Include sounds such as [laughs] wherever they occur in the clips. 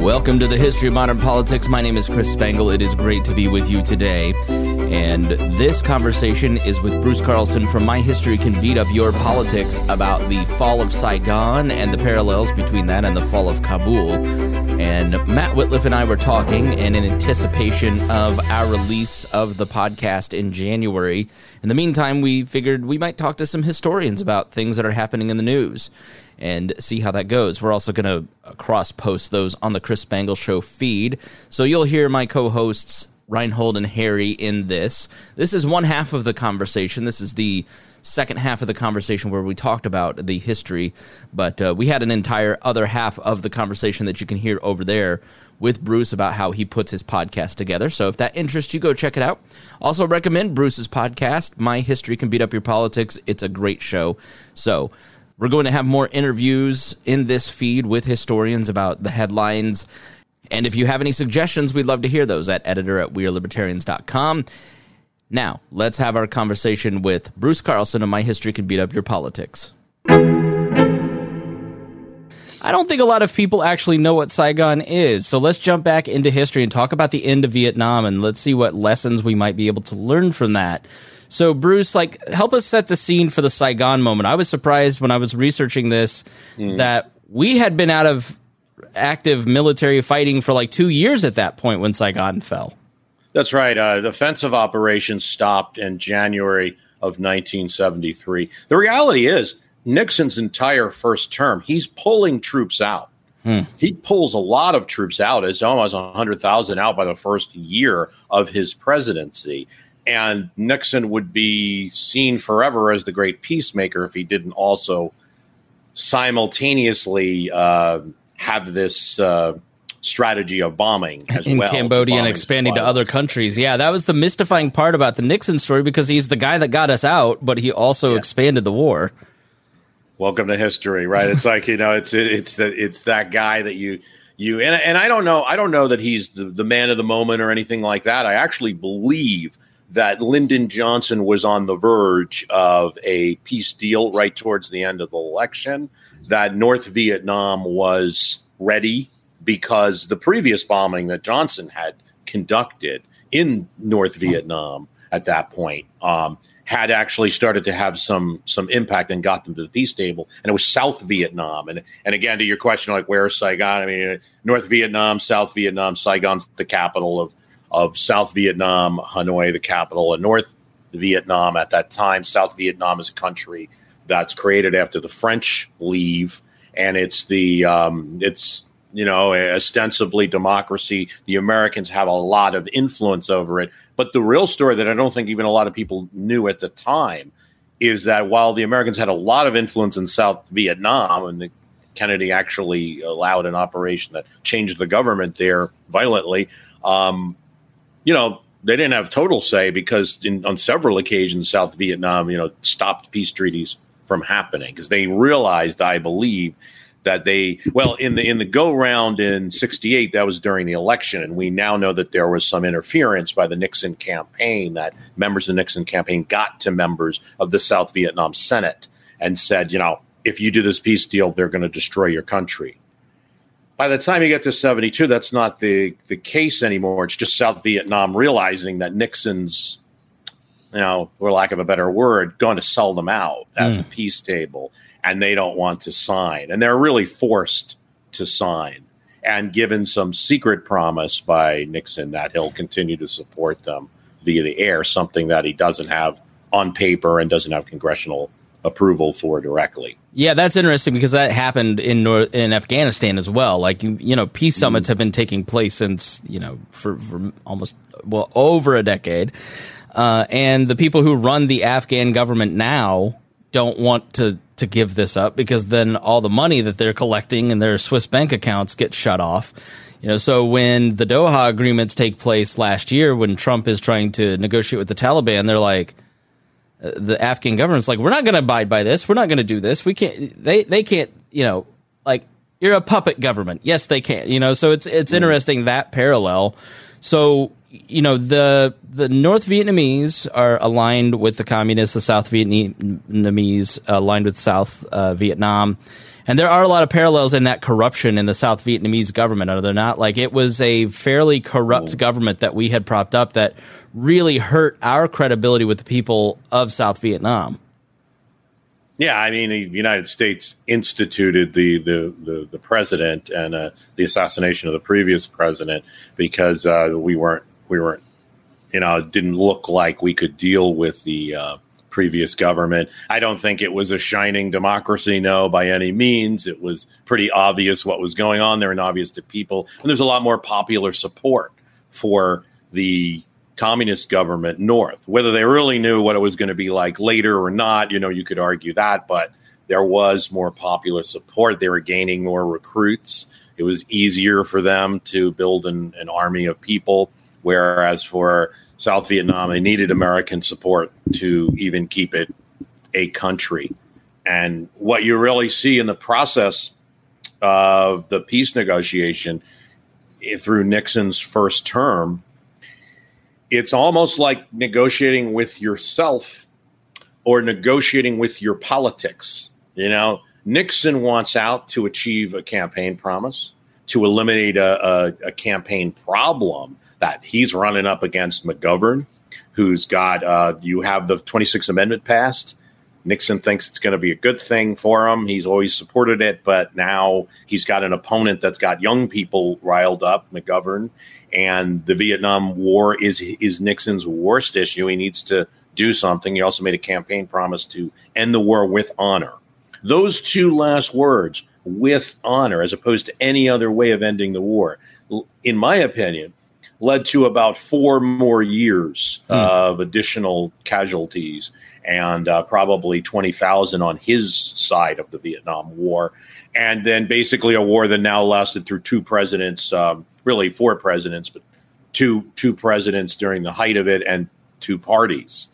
Welcome to the History of Modern Politics. My name is Chris Spangle. It is great to be with you today. And this conversation is with Bruce Carlson from My History Can Beat Up Your Politics about the fall of Saigon and the parallels between that and the fall of Kabul. And Matt Whitliff and I were talking, and in anticipation of our release of the podcast in January, in the meantime, we figured we might talk to some historians about things that are happening in the news and see how that goes. We're also going to cross post those on the Chris Spangle Show feed. So you'll hear my co hosts, Rhinehold and Harry, in this. This is one half of the conversation. This is the second half of the conversation where we talked about the history, but uh, we had an entire other half of the conversation that you can hear over there with Bruce about how he puts his podcast together. So if that interests you, go check it out. Also recommend Bruce's podcast, My History Can Beat Up Your Politics. It's a great show. So we're going to have more interviews in this feed with historians about the headlines. And if you have any suggestions, we'd love to hear those at editor at wearelibertarians.com. Now, let's have our conversation with Bruce Carlson of My History Can Beat Up Your Politics. I don't think a lot of people actually know what Saigon is. So let's jump back into history and talk about the end of Vietnam and let's see what lessons we might be able to learn from that. So, Bruce, like, help us set the scene for the Saigon moment. I was surprised when I was researching this mm. that we had been out of active military fighting for like two years at that point when Saigon fell. That's right. Uh, offensive operations stopped in January of 1973. The reality is, Nixon's entire first term, he's pulling troops out. Hmm. He pulls a lot of troops out, It's almost 100,000 out by the first year of his presidency and Nixon would be seen forever as the great peacemaker if he didn't also simultaneously uh, have this uh, strategy of bombing in well, Cambodia and expanding to other countries. Yeah, that was the mystifying part about the Nixon story because he's the guy that got us out, but he also yeah. expanded the war. Welcome to history, right? It's like you know, it's it's that it's that guy that you you and and I don't know, I don't know that he's the, the man of the moment or anything like that. I actually believe that Lyndon Johnson was on the verge of a peace deal right towards the end of the election, that North Vietnam was ready because the previous bombing that Johnson had conducted in North Vietnam at that point um, had actually started to have some some impact and got them to the peace table. And it was South Vietnam. And and again, to your question, like where is Saigon? I mean, North Vietnam, South Vietnam, Saigon's the capital of of South Vietnam, Hanoi, the capital, and North Vietnam at that time. South Vietnam is a country that's created after the French leave, and it's the um, it's you know ostensibly democracy. The Americans have a lot of influence over it, but the real story that I don't think even a lot of people knew at the time is that while the Americans had a lot of influence in South Vietnam, and the Kennedy actually allowed an operation that changed the government there violently. Um, you know, they didn't have total say because in, on several occasions, South Vietnam, you know, stopped peace treaties from happening because they realized, I believe, that they well in the in the go round in 68 that was during the election and we now know that there was some interference by the Nixon campaign that members of the Nixon campaign got to members of the South Vietnam Senate and said you know if you do this peace deal they're going to destroy your country by the time you get to 72, that's not the, the case anymore. It's just South Vietnam realizing that Nixon's, you know, for lack of a better word, going to sell them out at mm. the peace table, and they don't want to sign. And they're really forced to sign and given some secret promise by Nixon that he'll continue to support them via the air, something that he doesn't have on paper and doesn't have congressional approval for directly. Yeah, that's interesting because that happened in North, in Afghanistan as well. Like you you know, peace summits mm. have been taking place since you know for, for almost well over a decade. Uh, and the people who run the Afghan government now don't want to to give this up because then all the money that they're collecting in their Swiss bank accounts get shut off. You know, so when the Doha agreements take place last year, when Trump is trying to negotiate with the Taliban, they're like, the Afghan government's like, we're not going to abide by this. We're not going to do this. We can't. They they can't. You know, like you're a puppet government. Yes, they can't. You know, so it's it's mm. interesting that parallel. So you know the the North Vietnamese are aligned with the communists. The South Vietnamese aligned with South uh, Vietnam, and there are a lot of parallels in that corruption in the South Vietnamese government. Are there not? Like it was a fairly corrupt government that we had propped up that really hurt our credibility with the people of South Vietnam. Yeah, I mean, the United States instituted the the the, the president and uh, the assassination of the previous president because uh, we weren't we weren't you know didn't look like we could deal with the uh, previous government. I don't think it was a shining democracy, no, by any means. It was pretty obvious what was going on there and obvious to people, and there's a lot more popular support for the communist government north. Whether they really knew what it was going to be like later or not, you know, you could argue that, but there was more popular support. They were gaining more recruits. It was easier for them to build an, an army of people, whereas for South Vietnam, they needed American support to even keep it a country. And what you really see in the process of the peace negotiation eh, through Nixon's first term it's almost like negotiating with yourself or negotiating with your politics. You know, Nixon wants out to achieve a campaign promise, to eliminate a, a, a campaign problem that he's running up against McGovern, who's got, uh, you have the 26th Amendment passed. Nixon thinks it's going to be a good thing for him. He's always supported it, but now he's got an opponent that's got young people riled up, McGovern, and the Vietnam War is is Nixon's worst issue. He needs to do something. He also made a campaign promise to end the war with honor. Those two last words, with honor, as opposed to any other way of ending the war, in my opinion, led to about four more years hmm. of additional casualties and uh, probably 20,000 on his side of the Vietnam War. And then basically a war that now lasted through two presidents, um, really four presidents, but two two presidents during the height of it and two parties.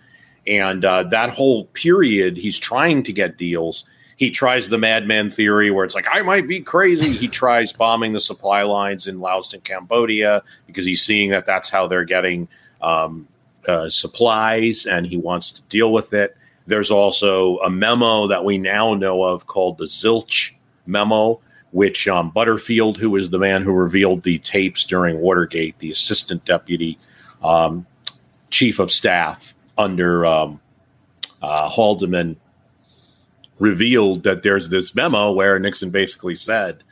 And uh, that whole period, he's trying to get deals. He tries the madman theory where it's like, I might be crazy. He tries bombing the supply lines in Laos and Cambodia because he's seeing that that's how they're getting um, uh, supplies and he wants to deal with it. There's also a memo that we now know of called the Zilch memo, which um, Butterfield, who was the man who revealed the tapes during Watergate, the assistant deputy um, chief of staff under um, uh, Haldeman, revealed that there's this memo where Nixon basically said,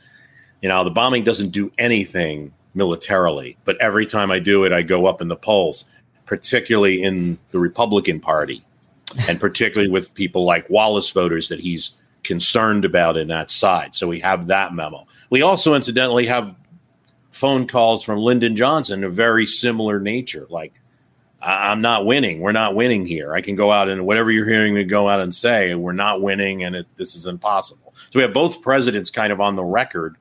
you know, the bombing doesn't do anything militarily, but every time I do it, I go up in the polls, particularly in the Republican Party, and particularly with people like Wallace voters that he's concerned about in that side. So we have that memo. We also, incidentally, have phone calls from Lyndon Johnson of very similar nature. Like, I'm not winning. We're not winning here. I can go out and whatever you're hearing me go out and say, we're not winning, and it, this is impossible. So we have both presidents kind of on the record,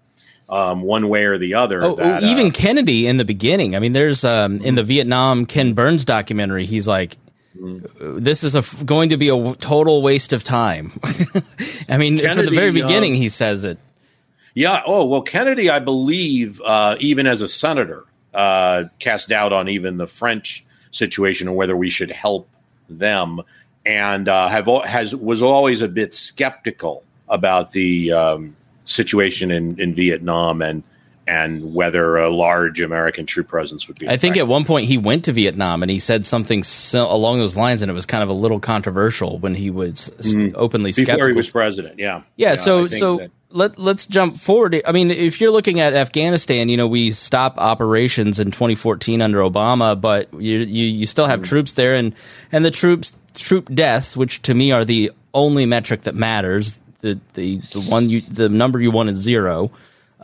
um, one way or the other. Oh, that, even uh, Kennedy in the beginning. I mean, there's um, in the Vietnam Ken Burns documentary. He's like, this is a, going to be a total waste of time. [laughs] I mean, Kennedy, from the very beginning, uh, he says it. Yeah. Oh, well, Kennedy, I believe, uh, even as a senator, uh, cast doubt on even the French situation and whether we should help them, and uh, have has was always a bit skeptical about the um, situation in, in Vietnam and and whether a large American troop presence would be. I think at one point he went to Vietnam and he said something so, along those lines, and it was kind of a little controversial when he was mm-hmm. openly before he was president. Yeah, yeah. yeah so so. That- let, let's jump forward. I mean, if you're looking at Afghanistan, you know, we stopped operations in 2014 under Obama, but you you, you still have mm-hmm. troops there, and and the troops troop deaths, which to me are the only metric that matters. The the the one you the number you want is zero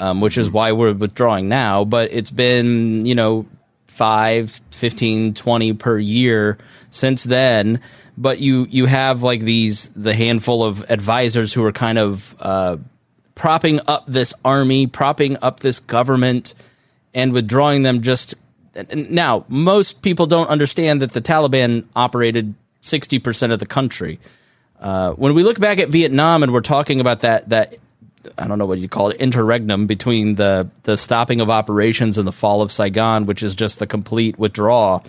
um, which is why we're withdrawing now. But it's been, you know, 5, 15, 20 per year since then. But you you have like these the handful of advisors who are kind of uh, propping up this army, propping up this government, and withdrawing them just now. Most people don't understand that the Taliban operated sixty percent of the country. Uh, when we look back at Vietnam and we're talking about that that I don't know what you call it interregnum between the the stopping of operations and the fall of Saigon, which is just the complete withdrawal.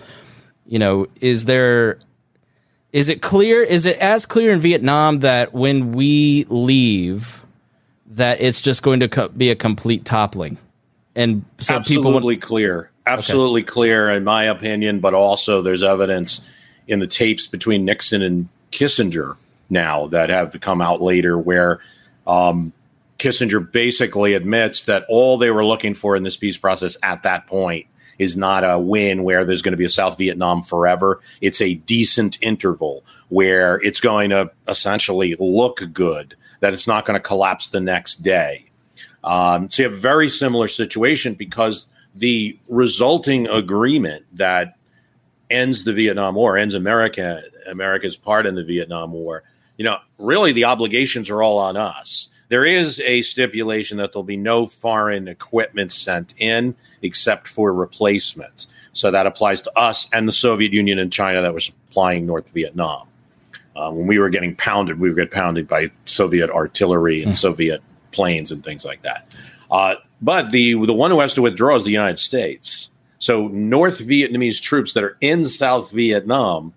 You know, is there is it clear? Is it as clear in Vietnam that when we leave, that it's just going to co- be a complete toppling? And so absolutely people clear, absolutely okay. clear, in my opinion. But also, there's evidence in the tapes between Nixon and Kissinger now that have come out later, where um, Kissinger basically admits that all they were looking for in this peace process at that point is not a win where there's going to be a South Vietnam forever. It's a decent interval where it's going to essentially look good, that it's not going to collapse the next day. Um, so you have a very similar situation because the resulting agreement that ends the Vietnam War, ends America, America's part in the Vietnam War, you know, really the obligations are all on us. There is a stipulation that there'll be no foreign equipment sent in except for replacements. So that applies to us and the Soviet Union and China that were supplying North Vietnam. Uh, when we were getting pounded, we would get pounded by Soviet artillery and mm. Soviet planes and things like that. Uh, but the the one who has to withdraw is the United States. So North Vietnamese troops that are in South Vietnam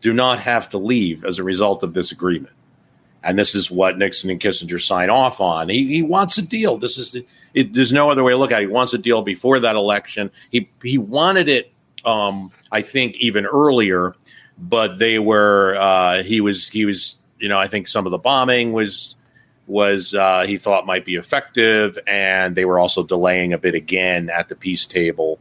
do not have to leave as a result of this agreement and this is what Nixon and Kissinger sign off on. He, he wants a deal. This is it, there's no other way to look at it. He wants a deal before that election. He he wanted it, um, I think, even earlier, but they were uh, he was he was you know I think some of the bombing was was uh, he thought might be effective, and they were also delaying a bit again at the peace table,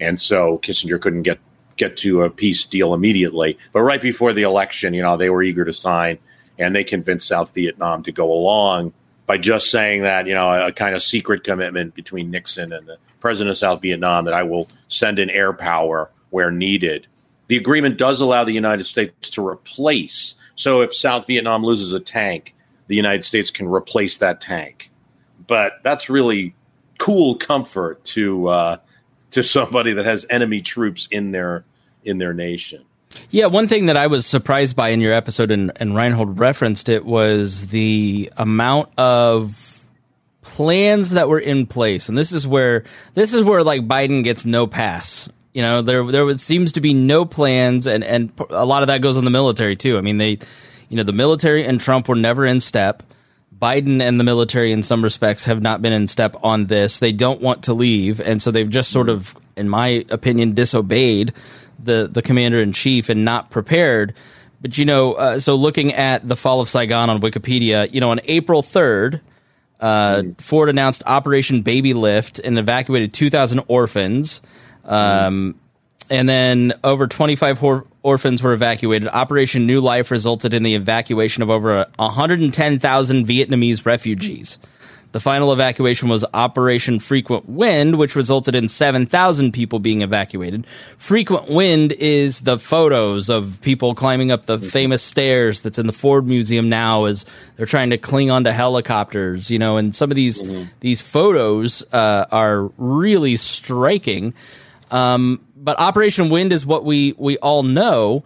and so Kissinger couldn't get get to a peace deal immediately. But right before the election, you know, they were eager to sign and they convinced South Vietnam to go along by just saying that you know a, a kind of secret commitment between Nixon and the president of South Vietnam that I will send in air power where needed. The agreement does allow the United States to replace. So if South Vietnam loses a tank, the United States can replace that tank. But that's really cool comfort to uh, to somebody that has enemy troops in their in their nation. Yeah, one thing that I was surprised by in your episode, and, and Rhinehold referenced it, was the amount of plans that were in place, and this is where this is where like Biden gets no pass. You know, there there seems to be no plans, and and a lot of that goes on the military too. I mean, they, you know, the military and Trump were never in step. Biden and the military, in some respects, have not been in step on this. They don't want to leave, and so they've just sort of, in my opinion, disobeyed the the commander in chief and not prepared. But you know, uh, so looking at the fall of Saigon on Wikipedia, you know, on April third, uh, mm. Ford announced Operation Baby Lift and evacuated two thousand orphans. Um. And then over 25 or- orphans were evacuated. Operation New Life resulted in the evacuation of over 110,000 Vietnamese refugees. The final evacuation was Operation Frequent Wind, which resulted in 7,000 people being evacuated. Frequent Wind is the photos of people climbing up the famous stairs that's in the Ford Museum now as they're trying to cling onto helicopters, you know, and some of these mm-hmm. these photos uh, are really striking. Um, but Operation Wind is what we we all know,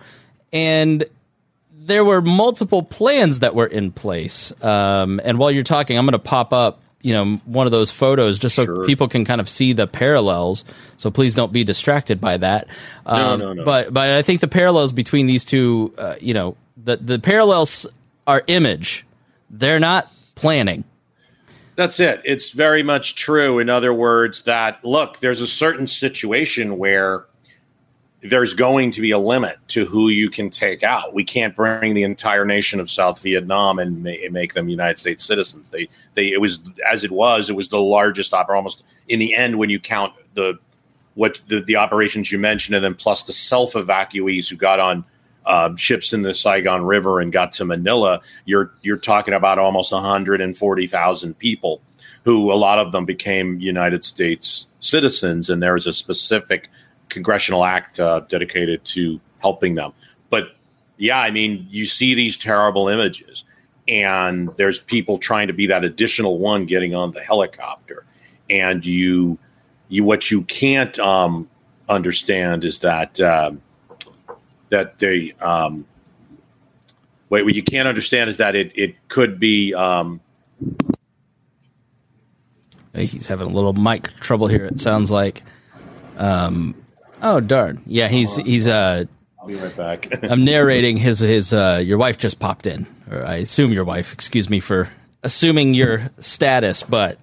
and there were multiple plans that were in place. Um, and while you're talking, I'm going to pop up, you know, one of those photos just so sure. people can kind of see the parallels. So please don't be distracted by that. Um, no, no, no. But but I think the parallels between these two, uh, you know, the the parallels are image. They're not planning. That's it. It's very much true. In other words, that look, there's a certain situation where there's going to be a limit to who you can take out. We can't bring the entire nation of South Vietnam and make them United States citizens. They, they, it was as it was. It was the largest opera. Almost in the end, when you count the what the, the operations you mentioned, and then plus the self evacuees who got on uh, ships in the Saigon River and got to Manila, you're you're talking about almost 140,000 people, who a lot of them became United States citizens, and there was a specific congressional act uh, dedicated to helping them. But yeah, I mean, you see these terrible images, and there's people trying to be that additional one getting on the helicopter, and you, you what you can't um, understand is that um, that they um, wait, what you can't understand is that it it could be. Um, He's having a little mic trouble here. It sounds like. Um, oh darn! Yeah, he's he's. Uh, I'll be right back. I'm narrating his his. Uh, your wife just popped in, or I assume your wife. Excuse me for assuming your status, but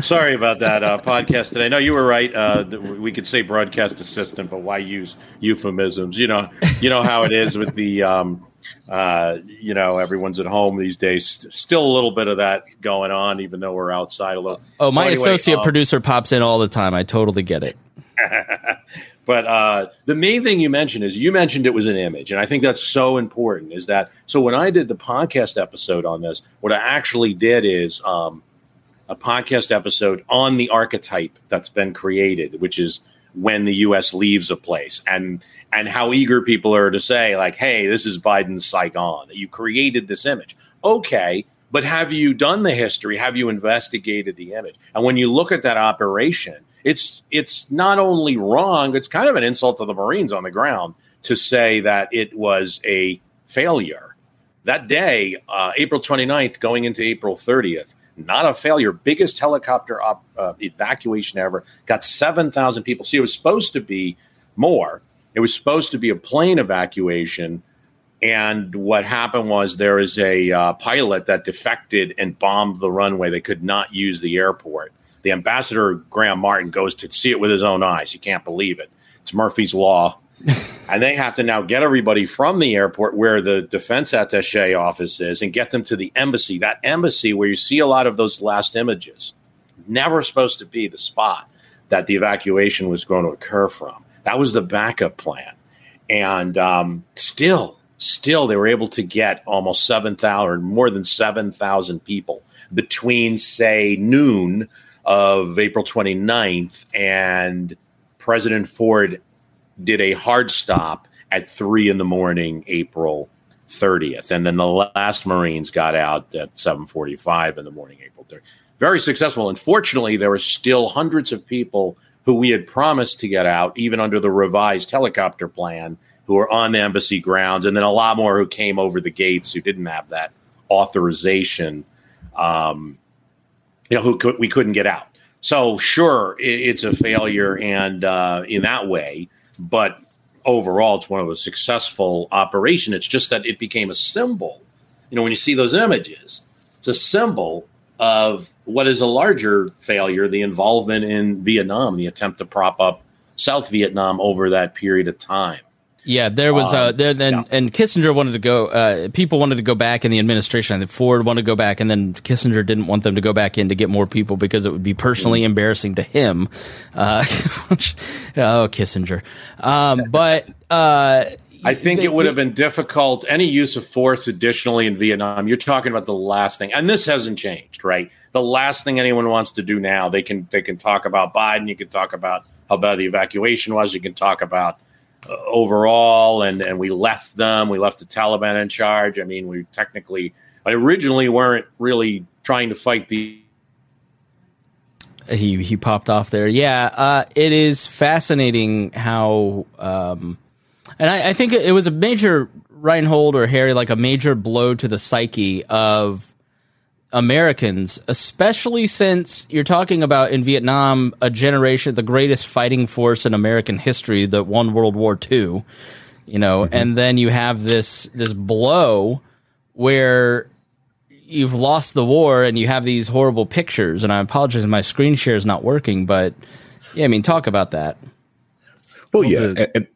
sorry about that uh, podcast today. No, you were right. Uh, we could say broadcast assistant, but why use euphemisms? You know, you know how it is with the um, uh, you know, everyone's at home these days. Still a little bit of that going on, even though we're outside a little. Oh, my so anyway, associate um, producer pops in all the time. I totally get it. But uh, the main thing you mentioned is you mentioned it was an image, and I think that's so important. Is that so? When I did the podcast episode on this, what I actually did is um, a podcast episode on the archetype that's been created, which is when the U.S. leaves a place, and and how eager people are to say, like, hey, this is Biden's Saigon, that you created this image. Okay, but have you done the history? Have you investigated the image? And when you look at that operation, it's it's not only wrong, it's kind of an insult to the Marines on the ground to say that it was a failure. That day, uh, April 29th, going into April 30th, not a failure. Biggest helicopter op, uh, evacuation ever. Got 7,000 people. See, it was supposed to be more. It was supposed to be a plane evacuation. And what happened was there is a uh, pilot that defected and bombed the runway. They could not use the airport. The ambassador, Graham Martin, goes to see it with his own eyes. He can't believe it. It's Murphy's Law. [laughs] and they have to now get everybody from the airport where the defense attache office is and get them to the embassy. That embassy where you see a lot of those last images, never supposed to be the spot that the evacuation was going to occur from. That was the backup plan. And um, still, still, they were able to get almost 7,000 more than 7,000 people between, say, noon of April 29th and President Ford did a hard stop at three in the morning, April 30th. And then the last Marines got out at 745 in the morning, April 30th. Very successful. Unfortunately, there were still hundreds of people who we had promised to get out, even under the revised helicopter plan, who were on the embassy grounds, and then a lot more who came over the gates who didn't have that authorization, um, you know, who could, we couldn't get out. So, sure, it, it's a failure, and uh, in that way, but overall, it's one of a successful operation. It's just that it became a symbol. You know, when you see those images, it's a symbol of what is a larger failure the involvement in Vietnam, the attempt to prop up South Vietnam over that period of time. Yeah, there was uh, um, there then yeah. and Kissinger wanted to go. Uh, people wanted to go back in the administration. I think Ford wanted to go back, and then Kissinger didn't want them to go back in to get more people because it would be personally embarrassing to him. Uh, [laughs] oh, Kissinger. Um, but uh, I think it would have been difficult. Any use of force additionally in Vietnam, you're talking about the last thing, and this hasn't changed, right? The last thing anyone wants to do now, they can they can talk about Biden. You can talk about how bad the evacuation was. You can talk about uh, overall, and and we left them. We left the Taliban in charge. I mean, we technically originally weren't really trying to fight the he he popped off there. Yeah, uh, it is fascinating how um, and I, I, think it was a major Rhinehold or Harry, like a major blow to the psyche of Americans, especially since you're talking about in Vietnam a generation, the greatest fighting force in American history that won World War II. You know, mm-hmm. and then you have this this blow where you've lost the war and you have these horrible pictures. And I apologize, my screen share is not working, but yeah, I mean, talk about that. Well, yeah, and,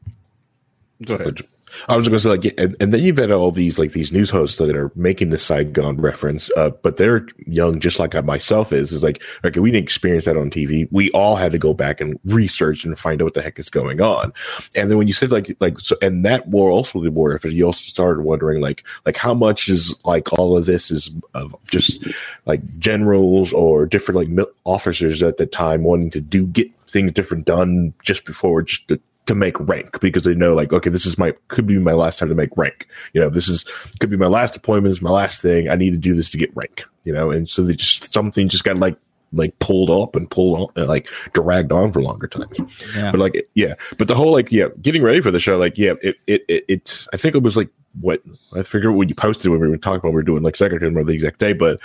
Go ahead. I was going to say like, and, and, then you've had all these like these news hosts that are making the Saigon reference, uh, but they're young, just like I myself is. Is like, okay, we didn't experience that on TV. We all had to go back and research and find out what the heck is going on. And then when you said like, like, so, and that war also the war effort, you also started wondering like, like how much is like all of this is of just like generals or different like officers at the time wanting to do get things different done just before just make rank because they know like okay this is my could be my last time to make rank. You know this is could be my last appointment my last thing. I need to do this to get rank you know? And so they just something just got like like pulled up and pulled on like dragged on for longer times. Yeah. but like yeah. But the whole like yeah getting ready for the show like yeah it it it, it i think it was like what i figured when you posted when we were talking about we were doing like secretary remember the exact day but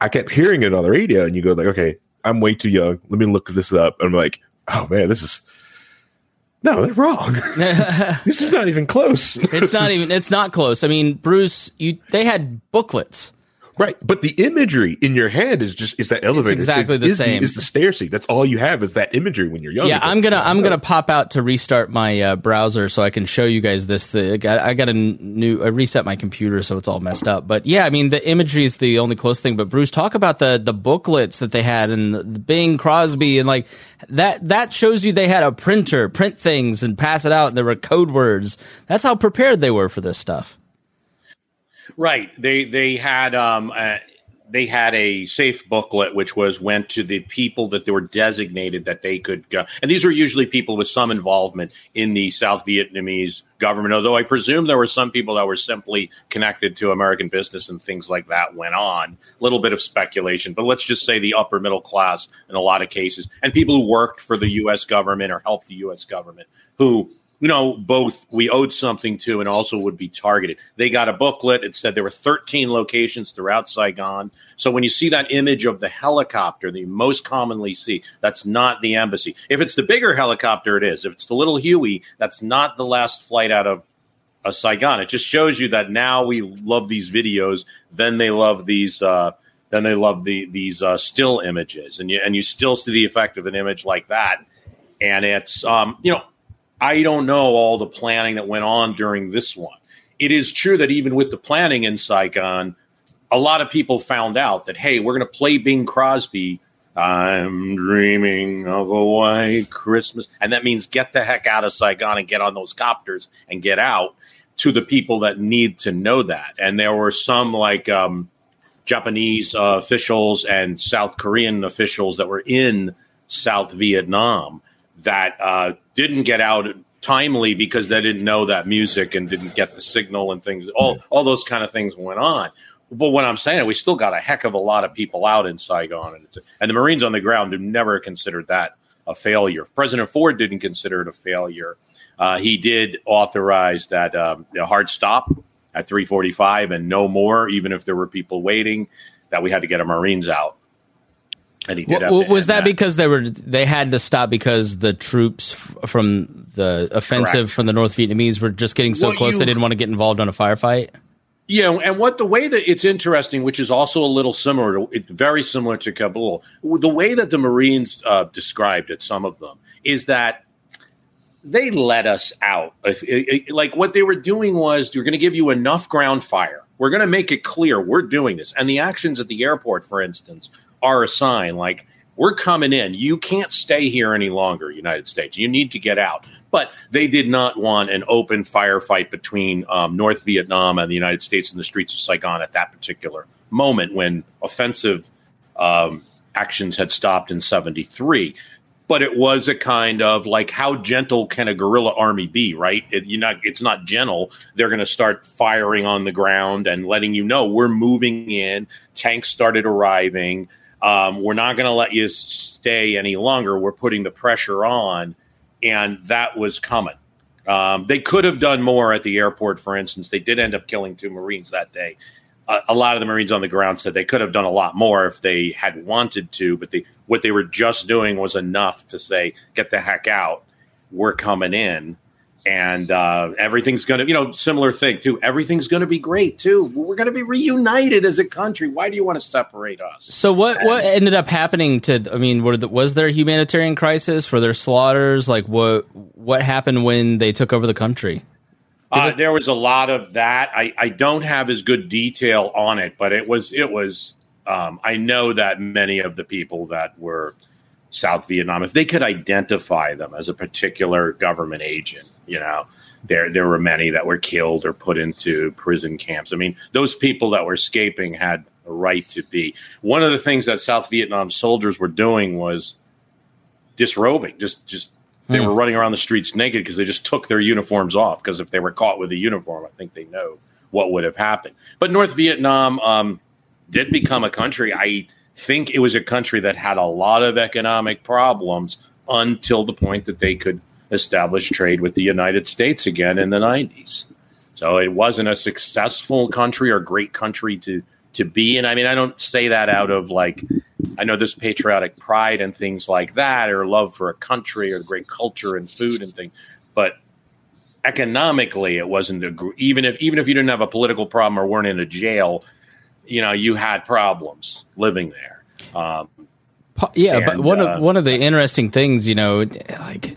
i kept hearing it on the radio and you go like okay i'm way too young. Let me look this up. And i'm like oh man this is no, they're wrong. [laughs] this is not even close. it's not even. It's not close. I mean, Bruce, you they had booklets Right, but the imagery in your hand is just is that elevator. It's exactly is, the is same. The, is the stair seat. That's all you have is that imagery when you're young. Yeah, I'm gonna I'm gonna pop out to restart my uh, browser so I can show you guys this. Thing. I got a new I reset my computer so it's all messed up. But yeah, I mean the imagery is the only close thing. But Bruce, talk about the the booklets that they had and the Bing Crosby and like that that shows you they had a printer print things and pass it out. And there were code words. That's how prepared they were for this stuff. Right. They they had um uh, they had a safe booklet which was went to the people that they were designated that they could go. And these were usually people with some involvement in the South Vietnamese government. Although I presume there were some people that were simply connected to American business and things like that went on. A little bit of speculation, but let's just say the upper middle class in a lot of cases, and people who worked for the U.S. government or helped the U.S. government who you know, both we owed something to and also would be targeted. They got a booklet. It said there were 13 locations throughout Saigon. So when you see that image of the helicopter that you most commonly see, that's not the embassy. If it's the bigger helicopter, it is. If it's the little Huey, that's not the last flight out of a Saigon. It just shows you that now we love these videos, then they love these. Uh, then they love the these uh, still images, and you and you still see the effect of an image like that, and it's um, you know I don't know all the planning that went on during this one. It is true that even with the planning in Saigon, a lot of people found out that, hey, we're going to play Bing Crosby. I'm dreaming of a white Christmas. And that means get the heck out of Saigon and get on those copters and get out to the people that need to know that. And there were some like um, Japanese uh, officials and South Korean officials that were in South Vietnam that uh, didn't get out timely because they didn't know that music and didn't get the signal and things. All all those kind of things went on. But what I'm saying, we still got a heck of a lot of people out in Saigon, and, and the Marines on the ground have never considered that a failure. President Ford didn't consider it a failure. Uh, he did authorize that um, a hard stop at 3:45 and no more, even if there were people waiting. That we had to get our Marines out. And he did. Well, was that, that, because they were they had to stop because the troops f- from the offensive Correct. from the North Vietnamese were just getting so what close you, they didn't want to get involved on a firefight? Yeah, and what the way that it's interesting, which is also a little similar to it, very similar to Kabul, the way that the Marines uh, described it, some of them, is that they let us out. Like what they were doing was, we're going to give you enough ground fire. We're going to make it clear we're doing this. And the actions at the airport, for instance, are a sign like we're coming in. You can't stay here any longer, United States. You need to get out. But they did not want an open firefight between um, North Vietnam and the United States in the streets of Saigon at that particular moment when offensive um, actions had stopped in 73 but it was a kind of like how gentle can a guerrilla army be right it, you not it's not gentle they're going to start firing on the ground and letting you know we're moving in tanks started arriving um, we're not going to let you stay any longer. We're putting the pressure on. And that was coming. Um, they could have done more at the airport, for instance. They did end up killing two Marines that day. Uh, a lot of the Marines on the ground said they could have done a lot more if they had wanted to, but they, what they were just doing was enough to say, get the heck out. We're coming in and uh, everything's going to, you know, similar thing too. Everything's going to be great too. We're going to be reunited as a country. Why do you want to separate us? So what and, what ended up happening to? I mean, the, was there a humanitarian crisis? Were there slaughters? Like what what happened when they took over the country? Uh, there was a lot of that. I, I don't have as good detail on it, but it was it was. Um, I know that many of the people that were South Vietnam, if they could identify them as a particular government agent, you know, there there were many that were killed or put into prison camps. I mean, those people that were escaping had a right to be. One of the things that South Vietnam soldiers were doing was disrobing, just just They mm. were running around the streets naked because they just took their uniforms off. Because if they were caught with a uniform, I think they know what would have happened. But North Vietnam um, did become a country. I think it was a country that had a lot of economic problems until the point that they could establish trade with the United States again in the 90s. So it wasn't a successful country or great country to to be in. I mean, I don't say that out of like I know there's patriotic pride and things like that, or love for a country or great culture and food and things, but economically, it wasn't a, even if even if you didn't have a political problem or weren't in a jail, you know, you had problems living there. Um, yeah, and, but one uh, of one of the interesting things, you know, like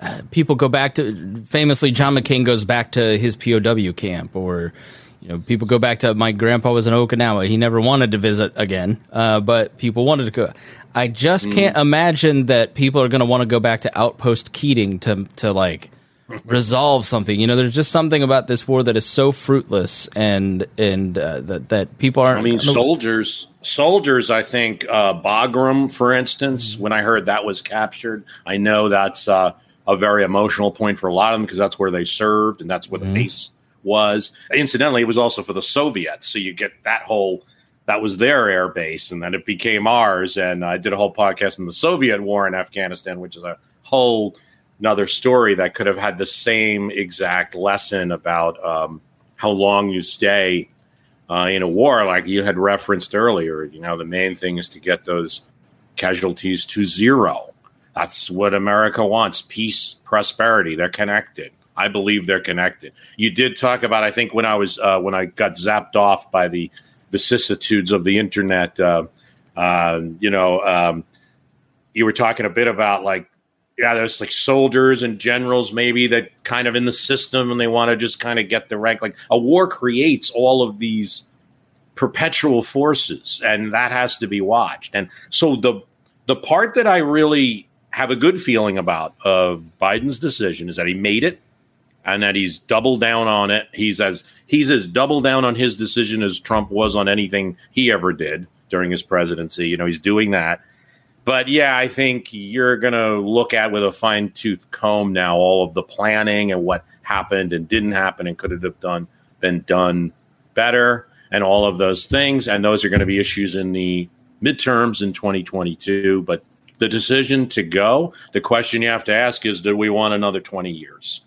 uh, people go back to famously John McCain goes back to his POW camp, or you know, people go back to my grandpa was in Okinawa. He never wanted to visit again, uh, but people wanted to go. I just mm. can't imagine that people are going to want to go back to Outpost Keating to to like resolve something. You know, there's just something about this war that is so fruitless, and and uh, that that people aren't. I mean, soldiers, soldiers. I think uh, Bagram, for instance, when I heard that was captured, I know that's uh, a very emotional point for a lot of them because that's where they served and that's where mm-hmm. the base was. Incidentally, it was also for the Soviets, so you get that whole. That was their air base, and then it became ours. And I did a whole podcast in the Soviet war in Afghanistan, which is a whole another story that could have had the same exact lesson about um, how long you stay uh, in a war, like you had referenced earlier. You know, the main thing is to get those casualties to zero. That's what America wants peace, prosperity. They're connected. I believe they're connected. You did talk about, I think, when I was uh, when I got zapped off by the vicissitudes of the internet. Uh, uh, you know, um, you were talking a bit about like yeah, there's like soldiers and generals maybe that kind of in the system and they want to just kind of get the rank. Like a war creates all of these perpetual forces, and that has to be watched. And so the the part that I really have a good feeling about of Biden's decision is that he made it and that he's doubled down on it. He's as he's as double down on his decision as Trump was on anything he ever did during his presidency. You know, he's doing that. But yeah, I think you're going to look at with a fine tooth comb now all of the planning and what happened and didn't happen and could it have done been done better and all of those things. And those are going to be issues in the midterms in 2022. But the decision to go, the question you have to ask is, do we want another 20 years?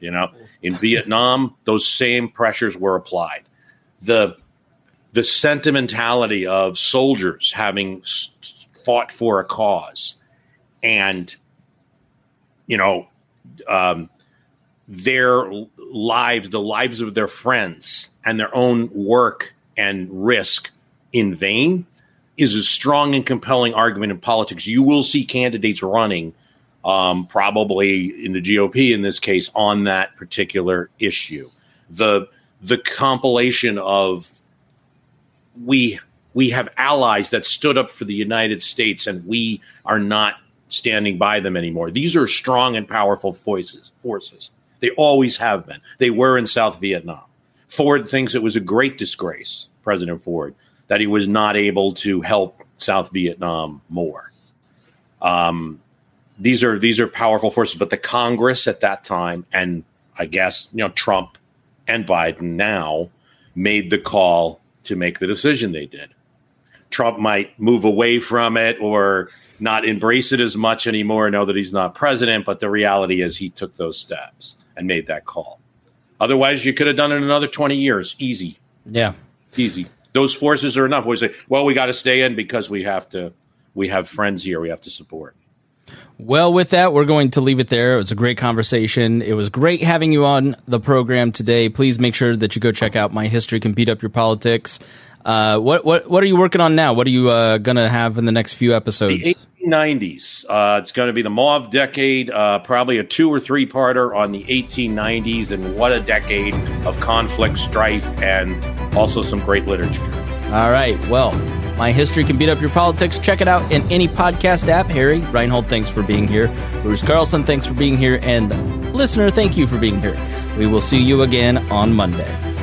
You know, in Vietnam, those same pressures were applied. The the sentimentality of soldiers having fought for a cause, and you know, um, their lives, the lives of their friends, and their own work and risk in vain is a strong and compelling argument in politics. You will see candidates running, um, probably in the GOP in this case, on that particular issue. The the compilation of we we have allies that stood up for the United States, and we are not standing by them anymore. These are strong and powerful voices, forces. They always have been. They were in South Vietnam. Ford thinks it was a great disgrace, President Ford, that he was not able to help South Vietnam more. Um, these are these are powerful forces, but the Congress at that time, and I guess you know Trump and Biden now made the call to make the decision they did. Trump might move away from it or not embrace it as much anymore, know that he's not president. But the reality is he took those steps and made that call. Otherwise, you could have done it another 20 years. Easy. Yeah. Easy. Those forces are enough. We say, well, we got to stay in because we have to, we have friends here we have to support. Well, with that, we're going to leave it there. It was a great conversation. It was great having you on the program today. Please make sure that you go check out My History Can Beat Up Your Politics. Uh, what what what are you working on now? What are you uh, gonna have in the next few episodes? The 1890s. Uh, it's going to be the Mauve decade, uh, probably a two or three parter on the 1890s, and what a decade of conflict, strife, and also some great literature. All right. Well, my history can beat up your politics. Check it out in any podcast app. Harry Rhinehold, thanks for being here. Bruce Carlson, thanks for being here. And listener, thank you for being here. We will see you again on Monday.